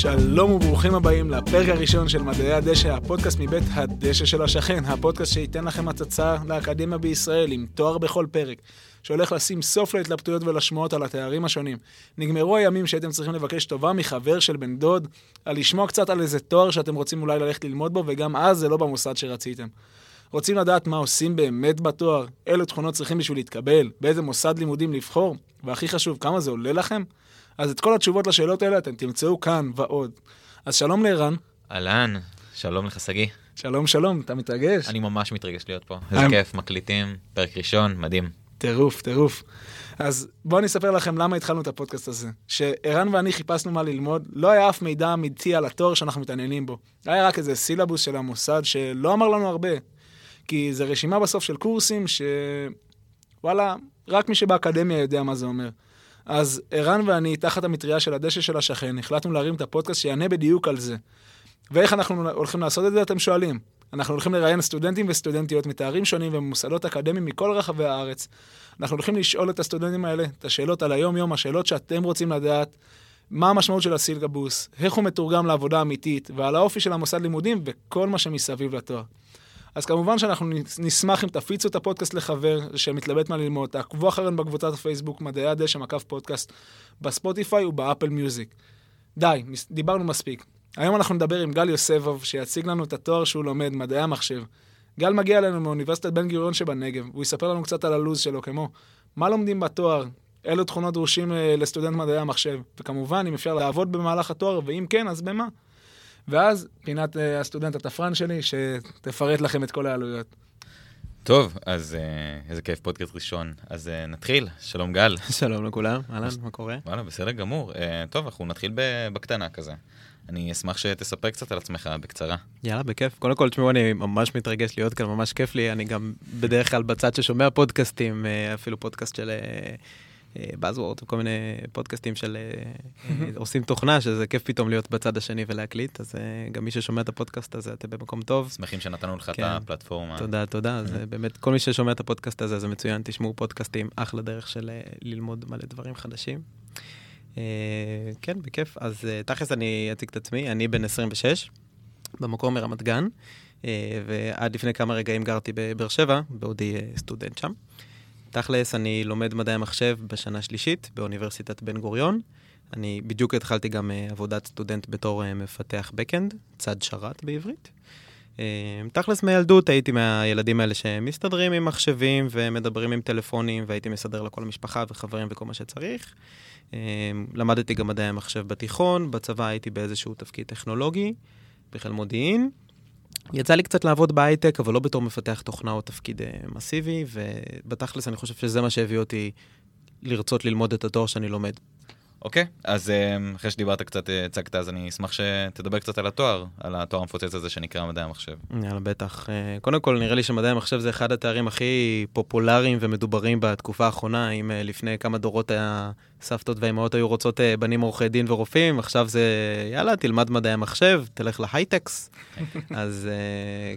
שלום וברוכים הבאים לפרק הראשון של מדעי הדשא, הפודקאסט מבית הדשא של השכן, הפודקאסט שייתן לכם הצצה לאקדמיה בישראל עם תואר בכל פרק, שהולך לשים סוף להתלבטויות ולשמועות על התארים השונים. נגמרו הימים שהייתם צריכים לבקש טובה מחבר של בן דוד, על לשמוע קצת על איזה תואר שאתם רוצים אולי ללכת ללמוד בו, וגם אז זה לא במוסד שרציתם. רוצים לדעת מה עושים באמת בתואר? אילו תכונות צריכים בשביל להתקבל? באיזה מוסד לימודים לבחור? והכי חשוב, כמה זה עולה לכם? אז את כל התשובות לשאלות האלה אתם תמצאו כאן ועוד. אז שלום לערן. אהלן, שלום לך שגיא. שלום, שלום, אתה מתרגש? אני ממש מתרגש להיות פה. איזה כיף, מקליטים, פרק ראשון, מדהים. טירוף, טירוף. אז בואו אני אספר לכם למה התחלנו את הפודקאסט הזה. שערן ואני חיפשנו מה ללמוד, לא היה אף מידע אמיתי על התואר שאנחנו מתעניינים בו. היה רק איזה סילבוס של המוסד שלא אמר לנו הרבה. כי זה רשימה בסוף של קורסים ש... וואלה, רק מי שבאקדמיה יודע מה זה אומר. אז ערן ואני, תחת המטריה של הדשא של השכן, החלטנו להרים את הפודקאסט שיענה בדיוק על זה. ואיך אנחנו הולכים לעשות את זה, אתם שואלים. אנחנו הולכים לראיין סטודנטים וסטודנטיות מתארים שונים וממוסדות אקדמיים מכל רחבי הארץ. אנחנו הולכים לשאול את הסטודנטים האלה את השאלות על היום-יום, השאלות שאתם רוצים לדעת, מה המשמעות של הסילגבוס, איך הוא מתורגם לעבודה אמיתית, ועל האופי של המוסד לימודים וכל מה שמסביב לתואר. אז כמובן שאנחנו נשמח אם תפיצו את הפודקאסט לחבר שמתלבט מה ללמוד, תעקבו אחרינו בקבוצת הפייסבוק מדעי הדשא מקף פודקאסט, בספוטיפיי ובאפל מיוזיק. די, דיברנו מספיק. היום אנחנו נדבר עם גל יוספוב, שיציג לנו את התואר שהוא לומד, מדעי המחשב. גל מגיע אלינו מאוניברסיטת בן גוריון שבנגב, והוא יספר לנו קצת על הלו"ז שלו, כמו מה לומדים בתואר, אילו תכונות דרושים אה, לסטודנט מדעי המחשב, וכמובן, אם אפשר לעבוד במהלך התואר, ואם כן, אז במה? ואז פינת uh, הסטודנט התפרן שלי, שתפרט לכם את כל העלויות. טוב, אז uh, איזה כיף פודקאסט ראשון. אז uh, נתחיל, שלום גל. שלום לכולם, אהלן, מה קורה? וואלה, בסדר גמור. Uh, טוב, אנחנו נתחיל בקטנה כזה. אני אשמח שתספר קצת על עצמך בקצרה. יאללה, בכיף. קודם כל, תשמעו, אני ממש מתרגש להיות כאן, ממש כיף לי. אני גם בדרך כלל בצד ששומע פודקאסטים, אפילו פודקאסט של Buzzword וכל מיני פודקאסטים של אה, עושים תוכנה, שזה כיף פתאום להיות בצד השני ולהקליט, אז אה, גם מי ששומע את הפודקאסט הזה, אתם במקום טוב. שמחים שנתנו לך כן. את הפלטפורמה. תודה, תודה. אז באמת, כל מי ששומע את הפודקאסט הזה, זה מצוין, תשמעו פודקאסטים, אחלה דרך של אה, ללמוד מלא דברים חדשים. כן, בכיף. אז תכלס אני אציג את עצמי, אני בן 26, במקור מרמת גן, ועד לפני כמה רגעים גרתי בבאר שבע, בעודי סטודנט שם. תכלס, אני לומד מדעי המחשב בשנה שלישית באוניברסיטת בן גוריון. אני בדיוק התחלתי גם uh, עבודת סטודנט בתור uh, מפתח בקאנד, צד שרת בעברית. Uh, תכלס מילדות הייתי מהילדים האלה שמסתדרים עם מחשבים ומדברים עם טלפונים, והייתי מסדר לכל המשפחה וחברים וכל מה שצריך. למדתי גם מדעי המחשב בתיכון, בצבא הייתי באיזשהו תפקיד טכנולוגי, בחיל מודיעין. יצא לי קצת לעבוד בהייטק, אבל לא בתור מפתח תוכנה או תפקיד אה, מסיבי, ובתכלס אני חושב שזה מה שהביא אותי לרצות ללמוד את התואר שאני לומד. אוקיי, אז אה, אחרי שדיברת קצת, אה, הצגת, אז אני אשמח שתדבר קצת על התואר, על התואר המפוצץ הזה שנקרא מדעי המחשב. יאללה, בטח. קודם כל, נראה לי שמדעי המחשב זה אחד התארים הכי פופולריים ומדוברים בתקופה האחרונה. אם לפני כמה דורות היה סבתות והאימהות היו רוצות בנים עורכי דין ורופאים, עכשיו זה, יאללה, תלמד מדעי המחשב, תלך להייטקס. אז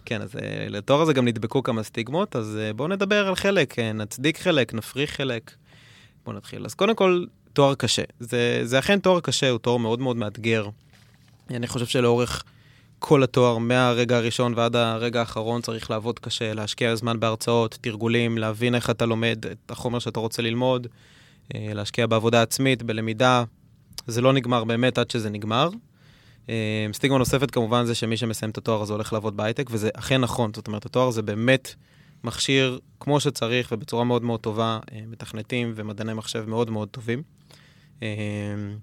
כן, אז לתואר הזה גם נדבקו כמה סטיגמות, אז בואו נדבר על חלק, נצדיק חלק, נפריך חלק. בואו נתחיל. אז קודם כל, תואר קשה. זה, זה אכן תואר קשה, הוא תואר מאוד מאוד מאתגר. אני חושב שלאורך כל התואר, מהרגע הראשון ועד הרגע האחרון, צריך לעבוד קשה, להשקיע זמן בהרצאות, תרגולים, להבין איך אתה לומד את החומר שאתה רוצה ללמוד, אה, להשקיע בעבודה עצמית, בלמידה. זה לא נגמר באמת עד שזה נגמר. אה, סטיגמה נוספת כמובן זה שמי שמסיים את התואר הזה הולך לעבוד בהייטק, וזה אכן נכון. זאת אומרת, התואר הזה באמת מכשיר כמו שצריך ובצורה מאוד מאוד טובה, אה, מתכנתים ומדעני מחשב מאוד מאוד טובים. אמ,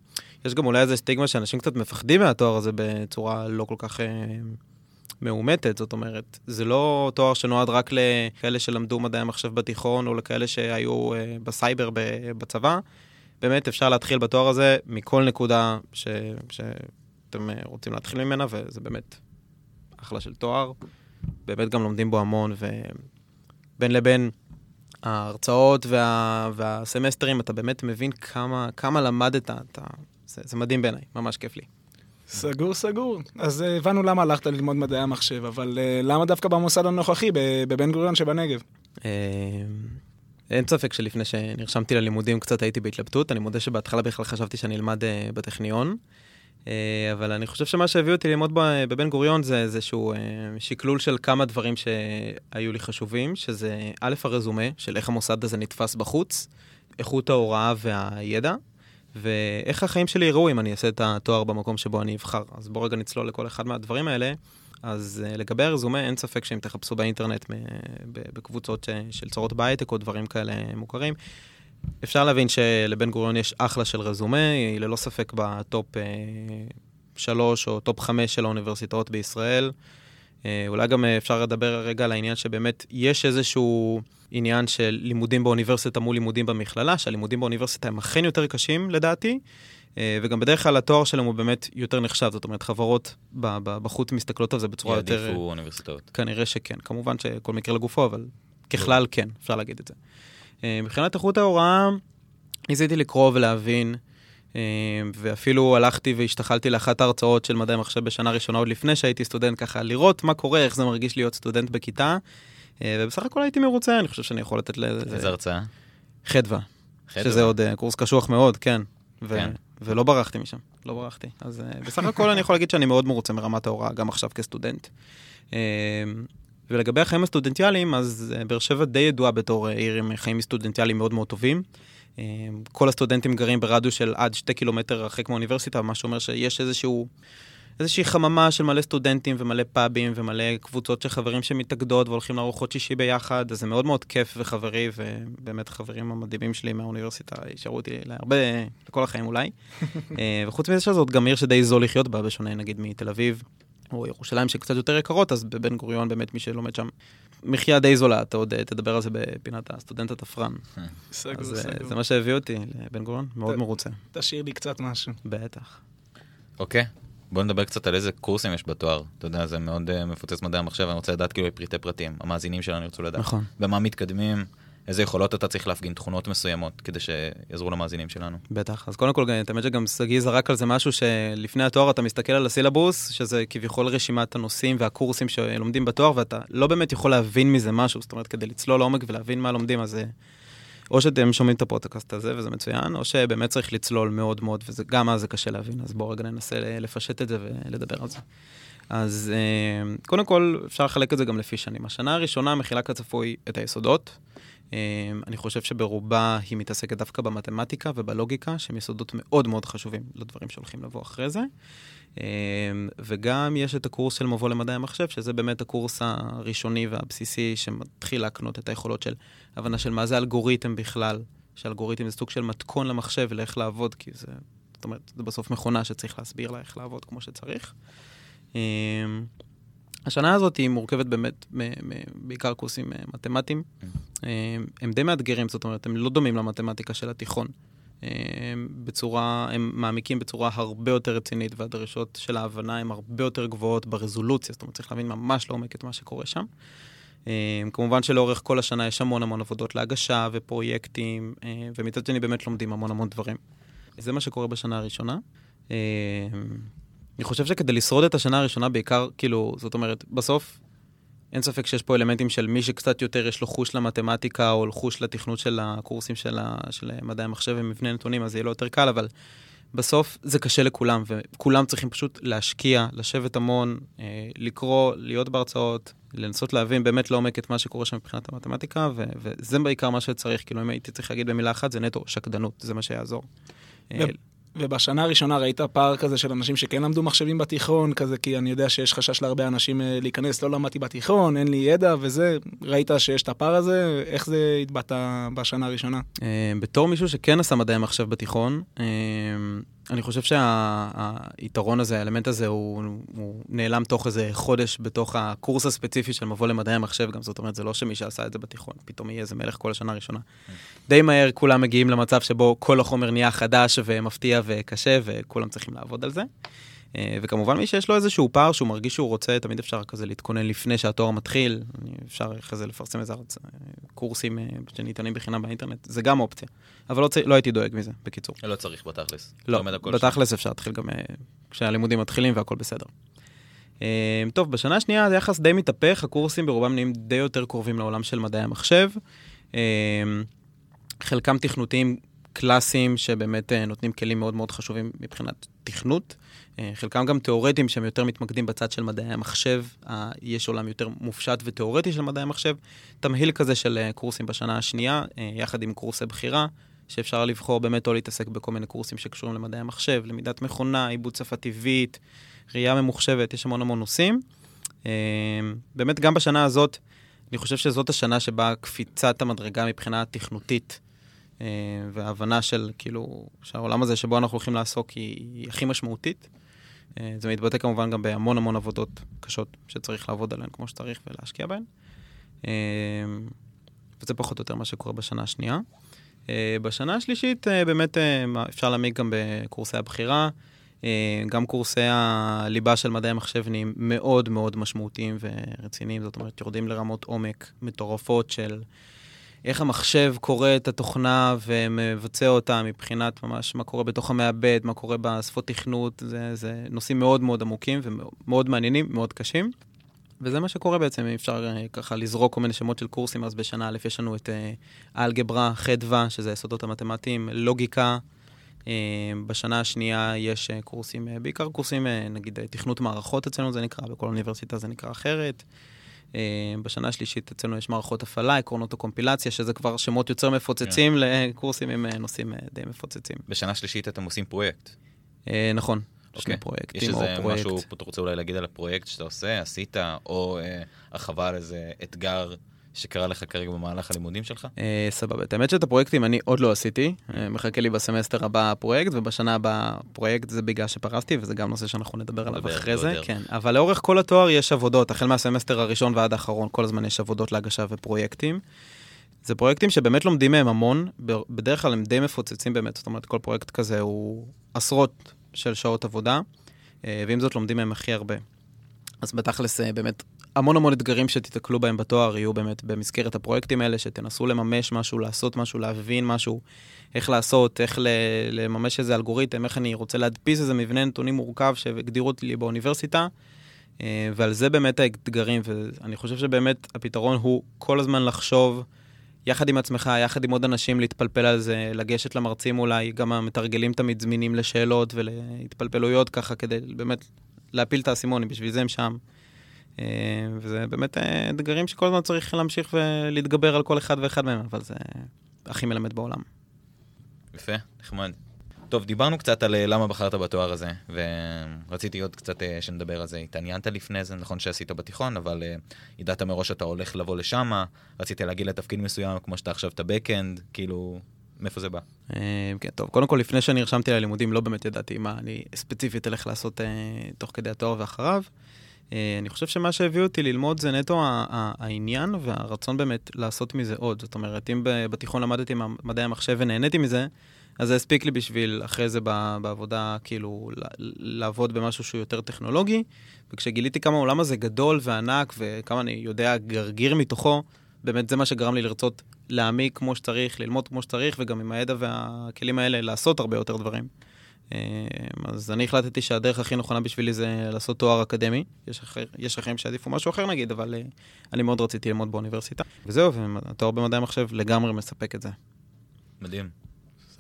יש גם אולי איזה סטיגמה שאנשים קצת מפחדים מהתואר הזה בצורה לא כל כך אה, מאומתת, זאת אומרת, זה לא תואר שנועד רק לכאלה שלמדו מדעי המחשב בתיכון או לכאלה שהיו אה, בסייבר בצבא. באמת אפשר להתחיל בתואר הזה מכל נקודה ש... שאתם אה, רוצים להתחיל ממנה, וזה באמת אחלה של תואר. באמת גם לומדים בו המון, ובין לבין ההרצאות וה, והסמסטרים, אתה באמת מבין כמה, כמה למדת, אתה, זה, זה מדהים בעיניי, ממש כיף לי. סגור, סגור. אז אה, הבנו למה הלכת ללמוד מדעי המחשב, אבל uh, למה דווקא במוסד הנוכחי, בבן גוריון שבנגב? Uh, אין ספק שלפני שנרשמתי ללימודים קצת הייתי בהתלבטות. אני מודה שבהתחלה בכלל חשבתי שאני אלמד בטכניון. אה, אבל אני חושב שמה שהביא אותי ללמוד בבן גוריון זה איזשהו אה, שקלול של כמה דברים שהיו לי חשובים, שזה א', הרזומה, של איך המוסד הזה נתפס בחוץ, איכות ההוראה והידע, ואיך החיים שלי יראו אם אני אעשה את התואר במקום שבו אני אבחר. אז בואו רגע נצלול לכל אחד מהדברים האלה. אז uh, לגבי הרזומה, אין ספק שאם תחפשו באינטרנט בקבוצות של צרות בהייטק או דברים כאלה מוכרים, אפשר להבין שלבן גוריון יש אחלה של רזומה, היא ללא ספק בטופ uh, שלוש או טופ חמש של האוניברסיטאות בישראל. Uh, אולי גם uh, אפשר לדבר רגע על העניין שבאמת יש איזשהו עניין של לימודים באוניברסיטה מול לימודים במכללה, שהלימודים באוניברסיטה הם אכן יותר קשים לדעתי, אה, וגם בדרך כלל התואר שלהם הוא באמת יותר נחשב, זאת אומרת, חברות בחוץ מסתכלות על זה בצורה יותר... יעדיפו אוניברסיטאות. כנראה שכן. כמובן שכל מקרה לגופו, אבל ככלל כן, אפשר להגיד את זה. אה, מבחינת איכות ההוראה, ניסיתי לקרוא ולהבין, אה, ואפילו הלכתי והשתחלתי לאחת ההרצאות של מדעי המחשב בשנה ראשונה, עוד לפני שהייתי סטודנט, ככה לראות מה קורה, איך זה מרגיש להיות סטודנט בכיתה, אה, ובסך הכל הייתי מרוצה, אני חושב שאני יכול לתת לזה... איזה הרצאה? חדווה. שזה עוד קורס קשוח מאוד, כן. ו- כן. ולא ברחתי משם, לא ברחתי. אז בסך הכל אני יכול להגיד שאני מאוד מרוצה מרמת ההוראה, גם עכשיו כסטודנט. ולגבי החיים הסטודנטיאליים, אז אה, באר שבע די ידועה בתור אה, עיר עם חיים סטודנטיאליים מאוד מאוד טובים. אה, כל הסטודנטים גרים ברדיוס של עד שתי קילומטר הרחק מהאוניברסיטה, מה שאומר שיש איזשהו... איזושהי חממה של מלא סטודנטים ומלא פאבים ומלא קבוצות של חברים שמתאגדות והולכים לארוחות שישי ביחד, אז זה מאוד מאוד כיף וחברי, ובאמת החברים המדהימים שלי מהאוניברסיטה יישארו אותי להרבה, לכל החיים אולי. וחוץ מזה שזאת גם עיר שדי זול לחיות בה, בשונה נגיד מתל אביב. או ירושלים שקצת יותר יקרות, אז בבן גוריון באמת מי שלומד שם, מחיה די זולה, אתה עוד אה, תדבר על זה בפינת הסטודנט התפרן. אז אה. זה מה שהביא אותי לבן גוריון, מאוד מרוצה, תשאיר לי קצת משהו. בטח. אוקיי. בוא נדבר קצת על איזה קורסים יש בתואר. אתה יודע, זה מאוד אה, מפוצץ מדעי המחשב, אני רוצה לדעת כאילו פרטי פרטים. המאזינים שלנו ירצו לדעת. נכון. במה מתקדמים, איזה יכולות אתה צריך להפגין, תכונות מסוימות, כדי שיעזרו למאזינים שלנו. בטח. אז קודם כל, את האמת שגם שגיא זרק על זה משהו שלפני התואר אתה מסתכל על הסילבוס, שזה כביכול רשימת הנושאים והקורסים שלומדים בתואר, ואתה לא באמת יכול להבין מזה משהו. זאת אומרת, כדי לצלול לעומק ולהבין מה לומדים, אז אה, או שאתם שומעים את הפודקאסט הזה וזה מצוין, או שבאמת צריך לצלול מאוד מאוד, וגם אז זה קשה להבין. אז בואו רגע ננסה לפשט את זה ולדבר על זה. אז אה, קודם כל, אפשר לחלק את זה גם לפי שנים. השנה הראשונה מכילה כצפוי את היסודות. אה, אני חושב שברובה היא מתעסקת דווקא במתמטיקה ובלוגיקה, שהם יסודות מאוד מאוד חשובים לדברים שהולכים לבוא אחרי זה. אה, וגם יש את הקורס של מבוא למדעי המחשב, שזה באמת הקורס הראשוני והבסיסי שמתחיל להקנות את היכולות של הבנה של מה זה אלגוריתם בכלל, שאלגוריתם זה סוג של מתכון למחשב ולאיך לעבוד, כי זה, זאת אומרת, זה בסוף מכונה שצריך להסביר לה איך לעבוד כמו שצריך. השנה הזאת היא מורכבת באמת מ- מ- בעיקר קורסים אה, מתמטיים. אה, הם די מאתגרים, זאת אומרת, הם לא דומים למתמטיקה של התיכון. אה, בצורה, הם מעמיקים בצורה הרבה יותר רצינית, והדרישות של ההבנה הן הרבה יותר גבוהות ברזולוציה, זאת אומרת, צריך להבין ממש לעומק את מה שקורה שם. כמובן שלאורך כל השנה יש המון המון עבודות להגשה ופרויקטים, ומצד שני באמת לומדים המון המון דברים. זה מה שקורה בשנה הראשונה. אה, אני חושב שכדי לשרוד את השנה הראשונה בעיקר, כאילו, זאת אומרת, בסוף אין ספק שיש פה אלמנטים של מי שקצת יותר יש לו חוש למתמטיקה או חוש לתכנות של הקורסים של, ה, של מדעי המחשב ומבנה נתונים, אז יהיה לו יותר קל, אבל בסוף זה קשה לכולם, וכולם צריכים פשוט להשקיע, לשבת המון, אה, לקרוא, להיות בהרצאות, לנסות להבין באמת לעומק את מה שקורה שם מבחינת המתמטיקה, ו- וזה בעיקר מה שצריך, כאילו אם הייתי צריך להגיד במילה אחת, זה נטו שקדנות, זה מה שיעזור. ובשנה הראשונה ראית פער כזה של אנשים שכן למדו מחשבים בתיכון, כזה כי אני יודע שיש חשש להרבה אנשים אה, להיכנס, לא למדתי בתיכון, אין לי ידע וזה, ראית שיש את הפער הזה, איך זה התבטא בשנה הראשונה? אה, בתור מישהו שכן עשה מדעי מחשב בתיכון, אה, אני חושב שהיתרון הזה, האלמנט הזה, הוא, הוא נעלם תוך איזה חודש בתוך הקורס הספציפי של מבוא למדעי המחשב, גם זאת אומרת, זה לא שמי שעשה את זה בתיכון, פתאום יהיה איזה מלך כל השנה הראשונה. די מהר כולם מגיעים למצב שבו כל החומר נהיה חדש ומפתיע וקשה, וכולם צריכים לעבוד על זה. אה, וכמובן מי שיש לו איזשהו פער שהוא מרגיש שהוא רוצה, תמיד אפשר כזה להתכונן לפני שהתואר מתחיל, אפשר אחרי זה לפרסם איזה הרצ... קורסים אה, שניתנים בחינם באינטרנט, זה גם אופציה. אבל לא, צ... לא הייתי דואג מזה, בקיצור. לא צריך בתכלס. לא, בתכלס אפשר להתחיל גם אה, כשהלימודים מתחילים והכל בסדר. טוב, בשנה השנייה זה יחס די מתהפך, הקורסים ברובם נהיים די יותר קרובים לעולם של מדעי המחשב. חלקם תכנותיים קלאסיים שבאמת נותנים כלים מאוד מאוד חשובים מבחינת תכנות. אה, חלקם גם תיאורטיים שהם יותר מתמקדים בצד של מדעי המחשב. אה, יש עולם יותר מופשט ותיאורטי של מדעי המחשב. תמהיל כזה של אה, קורסים בשנה השנייה, יחד עם קורסי בחירה, שאפשר לבחור באמת או להתעסק בכל מיני קורסים שקשורים למדעי המחשב, למידת מכונה, עיבוד שפה טבעית, ראייה ממוחשבת, יש המון המון נושאים. באמת, גם בשנה הזאת, אני חושב שזאת השנה שבה קפיצת המדרגה מבחינה תכנותית וההבנה של, כאילו, שהעולם הזה שבו אנחנו הולכים לעסוק היא, היא הכי משמעותית. אה, זה מתבטא כמובן גם בהמון המון עבודות קשות שצריך לעבוד עליהן כמו שצריך ולהשקיע בהן. אה, וזה פחות או יותר מה שקורה בשנה השנייה. אה, בשנה השלישית באמת אפשר להעמיק גם בקורסי הבחירה. גם קורסי הליבה של מדעי המחשב נהיים מאוד מאוד משמעותיים ורציניים, זאת אומרת, יורדים לרמות עומק מטורפות של איך המחשב קורא את התוכנה ומבצע אותה מבחינת ממש מה קורה בתוך המעבד, מה קורה בשפות תכנות, זה, זה נושאים מאוד מאוד עמוקים ומאוד מעניינים, מאוד קשים. וזה מה שקורה בעצם, אם אפשר אה, ככה לזרוק כל מיני שמות של קורסים, אז בשנה א' יש לנו את אה, אלגברה, חדווה, שזה היסודות המתמטיים, לוגיקה. אה, בשנה השנייה יש קורסים, בעיקר קורסים, נגיד תכנות מערכות אצלנו זה נקרא, בכל אוניברסיטה זה נקרא אחרת. אה, בשנה השלישית אצלנו יש מערכות הפעלה, עקרונות הקומפילציה, שזה כבר שמות יותר מפוצצים לקורסים עם אה, נושאים אה, די מפוצצים. בשנה שלישית אתם עושים פרויקט. נכון, שני אוקיי. פרויקטים יש או איזה פרויקט. משהו, אתה רוצה אולי להגיד על הפרויקט שאתה עושה, עשית, או אה, הרחבה על איזה אתגר שקרה לך כרגע במהלך הלימודים שלך? אה, סבבה. את האמת שאת הפרויקטים אני עוד לא עשיתי. אה, מחכה לי בסמסטר הבא הפרויקט, ובשנה הבאה פרויקט זה בגלל שפרסתי, וזה גם נושא שאנחנו נדבר עליו אחרי זה. כן. אבל לאורך כל התואר יש עבודות, החל מהסמסטר הראשון ועד האחרון, כל הזמן יש עבודות להגשה ופרויקטים. זה פרויקטים שבאמת לומדים מהם המון, בדרך כלל הם די מפוצצים באמת, זאת אומרת, כל פרויקט כזה הוא עשרות של שעות עבודה, אה, ועם זאת לומדים מהם הכי הרבה. אז בתכלס, באמת, המון המון אתגרים שתיתקלו בהם בתואר יהיו באמת במסגרת הפרויקטים האלה, שתנסו לממש משהו, לעשות משהו, להבין משהו, איך לעשות, איך לממש איזה אלגוריתם, איך אני רוצה להדפיס איזה מבנה נתונים מורכב שהגדירו לי באוניברסיטה, אה, ועל זה באמת האתגרים, ואני חושב שבאמת הפתרון הוא כל הזמן לחשוב יחד עם עצמך, יחד עם עוד אנשים, להתפלפל על זה, לגשת למרצים אולי, גם המתרגלים תמיד זמינים לשאלות ולהתפלפלויות ככה, כדי באמת להפיל את האסימונים, בשביל זה הם שם. אה, וזה באמת אה, אתגרים שכל הזמן צריך להמשיך ולהתגבר על כל אחד ואחד מהם, אבל זה הכי מלמד בעולם. יפה, נחמד. טוב, דיברנו קצת על אה, למה בחרת בתואר הזה, ורציתי עוד קצת שנדבר על זה. התעניינת לפני זה, נכון שעשית בתיכון, אבל ידעת מראש שאתה הולך לבוא לשם, רצית להגיע לתפקיד מסוים, כמו שאתה עכשיו את הבקאנד, כאילו, מאיפה זה בא? כן, טוב, קודם כל, לפני שאני נרשמתי ללימודים, לא באמת ידעתי מה אני ספציפית אלך לעשות תוך כדי התואר ואחריו. אה, אני חושב שמה שהביא אותי ללמוד זה נטו העניין והרצון באמת לעשות מזה עוד. זאת אומרת, אם בתיכון למדתי מדעי המחשב ונהניתי מזה, אז זה הספיק לי בשביל אחרי זה בעבודה, כאילו, לעבוד במשהו שהוא יותר טכנולוגי. וכשגיליתי כמה העולם הזה גדול וענק וכמה אני יודע גרגיר מתוכו, באמת זה מה שגרם לי לרצות להעמיק כמו שצריך, ללמוד כמו שצריך, וגם עם הידע והכלים האלה לעשות הרבה יותר דברים. אה, אז אני החלטתי שהדרך הכי נכונה בשבילי זה לעשות תואר אקדמי. יש, אחר, יש אחרים שיעדיפו משהו אחר נגיד, אבל אה, אני מאוד רציתי ללמוד באוניברסיטה. וזהו, והתואר במדעי המחשב לגמרי מספק את זה. מדהים.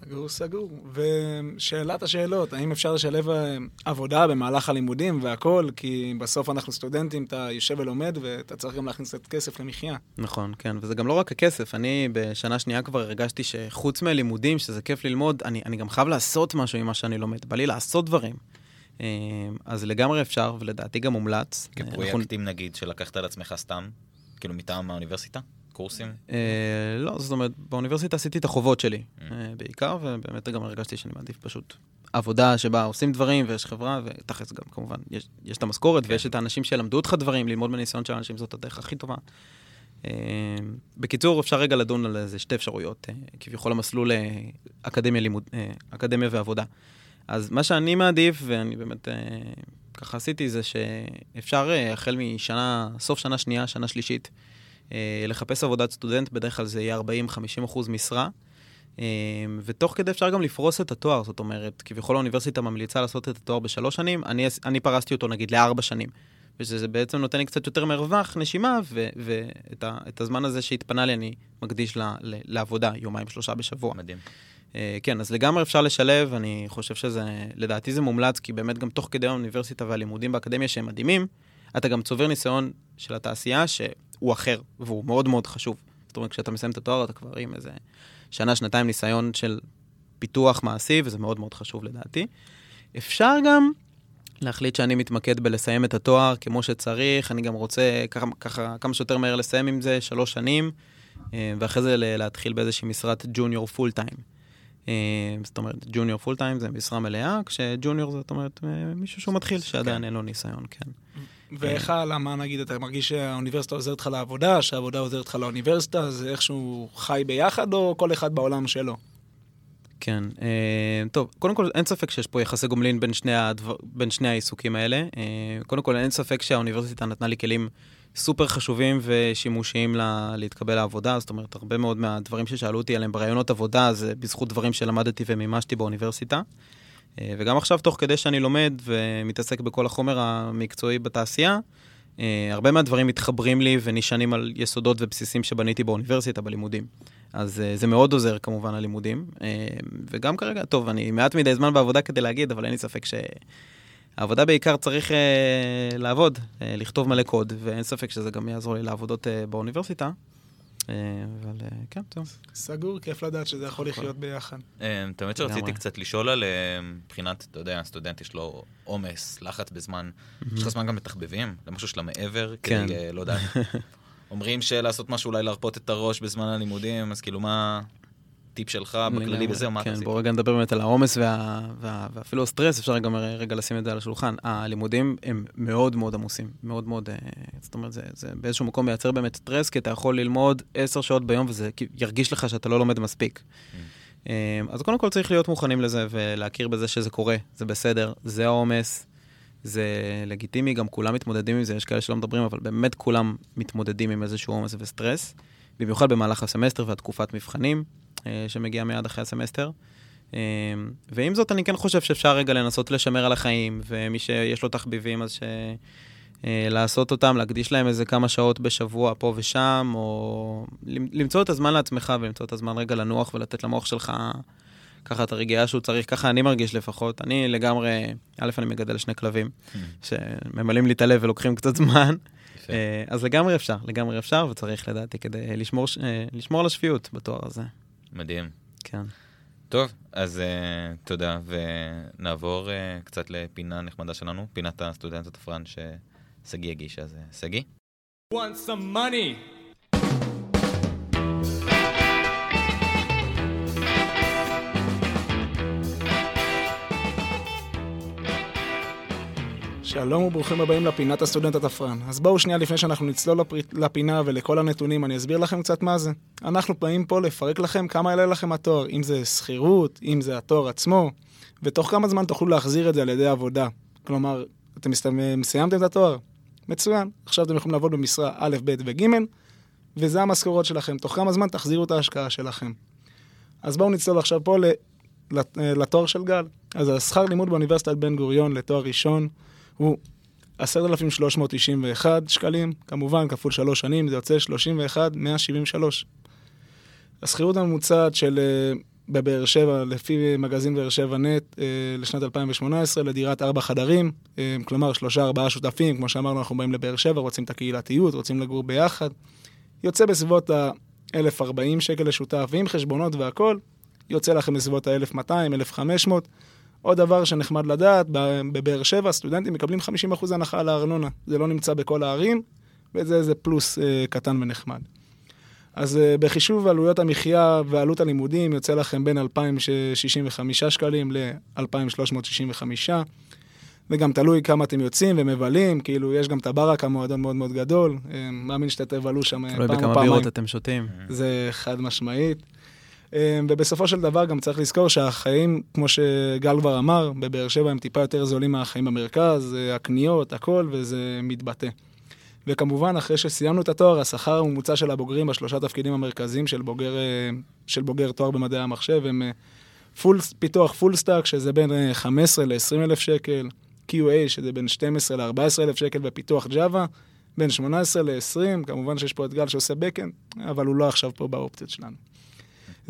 סגור, סגור. ושאלת השאלות, האם אפשר לשלב אה, עבודה במהלך הלימודים והכל? כי בסוף אנחנו סטודנטים, אתה יושב ולומד, ואתה צריך גם להכניס קצת כסף למחיה. נכון, כן, וזה גם לא רק הכסף. אני בשנה שנייה כבר הרגשתי שחוץ מהלימודים, שזה כיף ללמוד, אני, אני גם חייב לעשות משהו עם מה שאני לומד. בא לי לעשות דברים. אה, אז לגמרי אפשר, ולדעתי גם מומלץ. אה, אנחנו- כפרויקטים נגיד, שלקחת על עצמך סתם, כאילו מטעם האוניברסיטה? קורסים? אה, לא, זאת אומרת, באוניברסיטה עשיתי את החובות שלי, Mm. אה, בעיקר, ובאמת גם הרגשתי שאני מעדיף פשוט עבודה שבה עושים דברים ויש חברה, ותכלס גם כמובן, יש, יש את המשכורת כן. ויש את האנשים שילמדו אותך דברים, ללמוד מניסיון של אנשים זאת הדרך הכי טובה. אה, בקיצור, אפשר רגע לדון על איזה שתי אפשרויות, כביכול המסלול אקדמיה, לימוד, אקדמיה ועבודה. אז מה שאני מעדיף, ואני באמת אה, ככה עשיתי, זה שאפשר החל משנה, סוף שנה שנייה, שנה שלישית, לחפש עבודת סטודנט, בדרך כלל זה יהיה 40-50 אחוז משרה. אה, ותוך כדי אפשר גם לפרוס את התואר, זאת אומרת, כביכול האוניברסיטה ממליצה לעשות את התואר בשלוש שנים, אני, אני פרסתי אותו נגיד לארבע שנים. ושזה בעצם נותן לי קצת יותר מרווח, נשימה, ו- ואת ה- הזמן הזה שהתפנה לי אני מקדיש ל- ל- לעבודה, יומיים, שלושה בשבוע. מדהים. אה, כן, אז לגמרי אפשר לשלב, אני חושב שזה, לדעתי זה מומלץ, כי באמת גם תוך כדי האוניברסיטה והלימודים באקדמיה שהם מדהימים, אתה גם צובר ניסיון של התעשייה שהוא אחר, והוא מאוד מאוד חשוב. זאת אומרת, כשאתה מסיים את התואר, אתה כבר עם איזה שנה, שנתיים ניסיון של פיתוח מעשי, וזה מאוד מאוד חשוב לדעתי. אפשר גם להחליט שאני מתמקד בלסיים את התואר כמו שצריך, אני גם רוצה ככה, ככה כמה שיותר מהר לסיים עם זה, שלוש שנים, אה, ואחרי זה להתחיל באיזושהי משרת ג'וניור פול טיים. זאת אומרת, ג'וניור פול טיים זה משרה מלאה, כשג'וניור זאת אומרת אה, מישהו שהוא מתחיל, שעדיין כן. אין לו ניסיון, כן. ואיך, למה נגיד, אתה מרגיש שהאוניברסיטה עוזרת לך לעבודה, שהעבודה עוזרת לך לאוניברסיטה, זה איכשהו חי ביחד, או כל אחד בעולם שלו? כן, אה, טוב, קודם כל אין ספק שיש פה יחסי גומלין בין שני, הדבר, בין שני העיסוקים האלה. אה, קודם כל אין ספק שהאוניברסיטה נתנה לי כלים סופר חשובים ושימושיים לה, להתקבל לעבודה, זאת אומרת, הרבה מאוד מהדברים ששאלו אותי עליהם ברעיונות עבודה, זה בזכות דברים שלמדתי ומימשתי באוניברסיטה. אה, וגם עכשיו, תוך כדי שאני לומד ומתעסק בכל החומר המקצועי בתעשייה, אה, הרבה מהדברים מתחברים לי ונשענים על יסודות ובסיסים שבניתי באוניברסיטה, בלימודים. אז אה, זה מאוד עוזר כמובן ללימודים. וגם כרגע, טוב, אני מעט מדי זמן בעבודה כדי להגיד, אבל אין לי ספק שהעבודה בעיקר צריך לעבוד, לכתוב מלא קוד, ואין ספק שזה גם יעזור לי לעבודות באוניברסיטה. אה, אבל אה, כן, טוב. סגור, כיף לדעת שזה יכול לחיות ביחד. אה, האמת שרציתי קצת לשאול על מבחינת, אתה יודע, סטודנט יש לו עומס, לחץ בזמן. יש לך זמן גם לתחביבים? למשהו שאתה מעבר? כן. כדי, לא יודע. אומרים שלעשות משהו אולי להרפות את הראש בזמן הלימודים, אז כאילו מה... טיפ שלך בכללי וזהו, מה אתה עשית? כן, בוא רגע נדבר באמת על העומס וה, וה, ואפילו הסטרס, אפשר גם רגע לשים את זה על השולחן. הלימודים הם מאוד מאוד עמוסים, מאוד מאוד, אה, זאת אומרת, זה, זה באיזשהו מקום מייצר באמת סטרס, כי אתה יכול ללמוד עשר שעות ביום וזה ירגיש לך שאתה לא לומד מספיק. Mm. אה, אז קודם כל צריך להיות מוכנים לזה ולהכיר בזה שזה קורה, זה בסדר, זה העומס, זה לגיטימי, גם כולם מתמודדים עם זה, יש כאלה שלא מדברים, אבל באמת כולם מתמודדים עם איזשהו עומס וסטרס, במיוחד במהלך הסמסטר והתקופת מבחנים. אה, שמגיע מיד אחרי הסמסטר. אה, ועם זאת, אני כן חושב שאפשר רגע לנסות לשמר על החיים, ומי שיש לו תחביבים, אז ש... אה, לעשות אותם, להקדיש להם איזה כמה שעות בשבוע פה ושם, או למצוא את הזמן לעצמך ולמצוא את הזמן רגע לנוח ולתת למוח שלך ככה את הרגיעה שהוא צריך, ככה אני מרגיש לפחות. אני לגמרי, א', אני מגדל שני כלבים, hmm. שממלאים לי את הלב ולוקחים קצת זמן. אז לגמרי אפשר, לגמרי אפשר, וצריך לדעתי כדי לשמור, לשמור על השפיות בתואר הזה. מדהים. כן. טוב, אז uh, תודה, ונעבור uh, קצת לפינה נחמדה שלנו, פינת הסטודנט התפרן ששגיא הגיש, אז uh, שגיא. Want some money? שלום וברוכים הבאים לפינת הסטודנט התפרן. אז בואו שנייה לפני שאנחנו נצלול לפר... לפינה ולכל הנתונים, אני אסביר לכם קצת מה זה. אנחנו באים פה לפרק לכם כמה יעלה לכם התואר, אם זה שכירות, אם זה התואר עצמו, ותוך כמה זמן תוכלו להחזיר את זה על ידי עבודה. כלומר, אתם סיימתם את התואר? מצוין. עכשיו אתם יכולים לעבוד במשרה א', ב' וג', וזה המשכורות שלכם. תוך כמה זמן תחזירו את ההשקעה שלכם. אז בואו נצלול עכשיו פה לתואר של גל. אז השכר לימוד באוניברסיטת בן גוריון לתואר ראשון, הוא 10,391 שקלים, כמובן כפול שלוש שנים, זה יוצא 31,173. השכירות הממוצעת של אה, בבאר שבע, לפי מגזין באר שבע נט, אה, לשנת 2018, לדירת ארבע חדרים, אה, כלומר שלושה ארבעה שותפים, כמו שאמרנו, אנחנו באים לבאר שבע, רוצים את הקהילתיות, רוצים לגור ביחד. יוצא בסביבות ה-1,040 שקל לשותף, ועם חשבונות והכול, יוצא לכם בסביבות ה-1,200, 1,500. עוד דבר שנחמד לדעת, בבאר שבע סטודנטים מקבלים 50% הנחה על הארנונה. זה לא נמצא בכל הערים, וזה איזה פלוס אה, קטן ונחמד. אז אה, בחישוב עלויות המחיה ועלות הלימודים יוצא לכם בין 2,065 שקלים ל-2,365, וגם תלוי כמה אתם יוצאים ומבלים, כאילו יש גם את הברק, המועדון מאוד מאוד גדול, אה, מאמין שאתם תבלו שם פעם או פעמיים. תלוי בכמה בירות אתם שותים. זה חד משמעית. אממ, ובסופו של דבר גם צריך לזכור שהחיים, כמו שגל כבר אמר, בבאר שבע הם טיפה יותר זולים מהחיים במרכז, אה, הקניות, הכל, וזה מתבטא. וכמובן, אחרי שסיימנו את התואר, השכר הממוצע של הבוגרים בשלושה תפקידים המרכזיים של בוגר, אה, של בוגר תואר במדעי המחשב הם אה, full, פיתוח full stack, שזה בין 15 ל-20 אלף שקל, QA, שזה בין 12 ל-14 אלף שקל, ופיתוח Java, בין 18 ל-20, כמובן שיש פה את גל שעושה backend, אבל הוא לא עכשיו פה באופציות שלנו.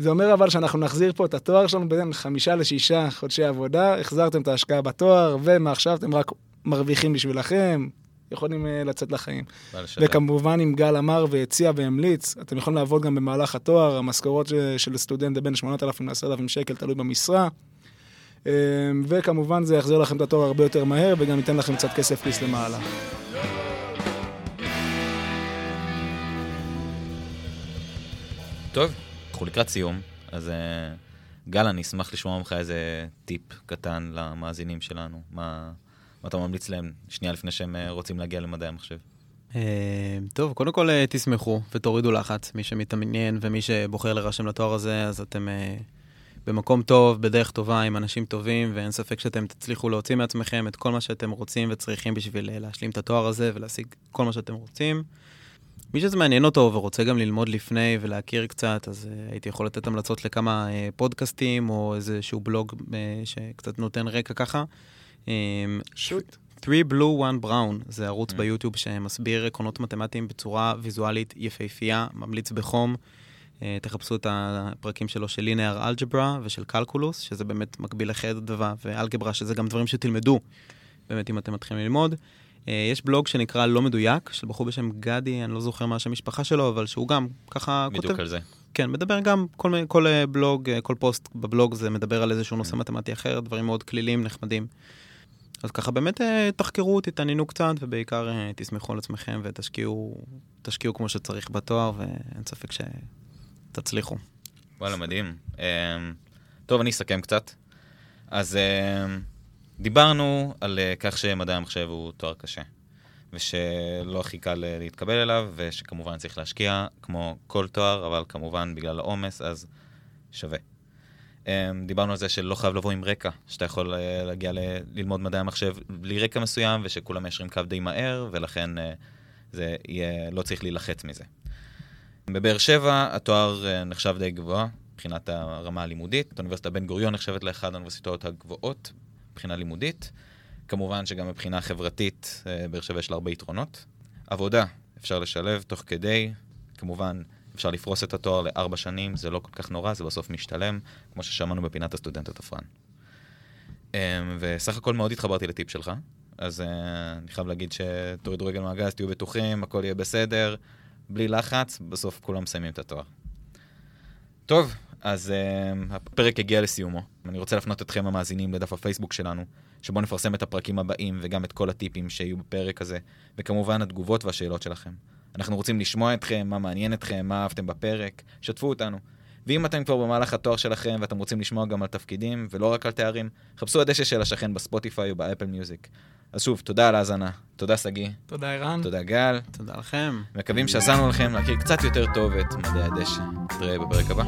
זה אומר אבל שאנחנו נחזיר פה את התואר שלנו בין חמישה לשישה חודשי עבודה, החזרתם את ההשקעה בתואר, ומעכשיו אתם רק מרוויחים בשבילכם, יכולים uh, לצאת לחיים. וכמובן, אם גל אמר והציע והמליץ, אתם יכולים לעבוד גם במהלך התואר, המשכורות של, סטודנט זה בין 8,000 ל-10,000 שקל, תלוי במשרה. Uh, וכמובן זה יחזיר לכם את התואר הרבה יותר מהר, וגם ייתן לכם קצת כסף כיס למעלה. טוב, אנחנו לקראת סיום, אז uh, גל, אני אשמח לשמוע ממך איזה טיפ קטן למאזינים שלנו. מה, מה אתה ממליץ להם שנייה לפני שהם uh, רוצים להגיע למדעי המחשב? Uh, טוב, קודם כל תשמחו ותורידו לחץ. מי שמתעניין ומי שבוחר להירשם לתואר הזה, אז אתם במקום טוב, בדרך טובה, עם אנשים טובים, ואין ספק שאתם תצליחו להוציא מעצמכם את כל מה שאתם רוצים וצריכים בשביל להשלים את התואר הזה ולהשיג כל מה שאתם רוצים. מי שזה מעניין אותו ורוצה גם ללמוד לפני ולהכיר קצת, אז uh, הייתי יכול לתת המלצות לכמה uh, פודקאסטים או איזשהו בלוג uh, שקצת נותן רקע ככה. שוט. 3 Blue 1 Brown, זה ערוץ mm. ביוטיוב שמסביר עקרונות מתמטיים בצורה ויזואלית יפהפייה, ממליץ בחום. Uh, תחפשו את הפרקים שלו של לינאר אלג'ברה ושל קלקולוס, שזה באמת מקביל לחדווה ואלגברה, שזה גם דברים שתלמדו, באמת אם אתם מתחילים ללמוד. אה, יש בלוג שנקרא לא מדויק, של בחור בשם גדי, אני לא זוכר מה השם משפחה שלו, אבל שהוא גם ככה כותב... בדיוק על זה. כן, מדבר גם, כל, כל אה, בלוג, אה, כל פוסט בבלוג זה מדבר על איזשהו נושא מתמטי אחר, דברים מאוד כלילים, נחמדים. אז ככה באמת תחקרו, תתעניינו קצת, ובעיקר תסמכו על עצמכם ותשקיעו תשקיעו כמו שצריך בתואר, ואין ספק שתצליחו. וואלה, מדהים. טוב, אני אסכם קצת. אז דיברנו על uh, כך שמדעי המחשב הוא תואר קשה, ושלא הכי קל uh, להתקבל אליו, ושכמובן צריך להשקיע כמו כל תואר, אבל כמובן בגלל העומס, אז שווה. Um, דיברנו על זה שלא חייב לבוא עם רקע, שאתה יכול uh, להגיע ל- ללמוד מדעי המחשב בלי רקע מסוים, ושכולם מיישרים קו די מהר, ולכן זה יהיה, לא צריך להילחץ מזה. בבאר שבע התואר נחשב די גבוה מבחינת הרמה הלימודית. האוניברסיטה בן גוריון נחשבת לאחד האוניברסיטאות הגבוהות מבחינה לימודית. כמובן שגם מבחינה חברתית, אה, באר שבע יש לה הרבה יתרונות. עבודה, אפשר לשלב תוך כדי, כמובן אפשר לפרוס את התואר לארבע שנים, זה לא כל כך נורא, זה בסוף משתלם, כמו ששמענו בפינת הסטודנט התפרן. אמ, וסך הכל מאוד התחברתי לטיפ שלך, אז אה, אני חייב להגיד שתורידו רגל מהגז, תהיו בטוחים, הכל יהיה בסדר, בלי לחץ, בסוף כולם מסיימים את התואר. טוב, אז uh, הפרק הגיע לסיומו. אני רוצה להפנות אתכם המאזינים לדף הפייסבוק שלנו, שבו נפרסם את הפרקים הבאים וגם את כל הטיפים שיהיו בפרק הזה, וכמובן התגובות והשאלות שלכם. אנחנו רוצים לשמוע אתכם, מה מעניין אתכם, מה אהבתם בפרק, שתפו אותנו. ואם אתם כבר במהלך התואר שלכם ואתם רוצים לשמוע גם על תפקידים ולא רק על תארים, חפשו הדשא של השכן בספוטיפיי או באפל מיוזיק. אז שוב, תודה על ההאזנה. תודה, שגיא. תודה, ערן. תודה, גל. תודה לכם. מקווים שעזרנו לכם להכיר קצת יותר טוב את מדעי הדשא. נתראה בפרק הבא.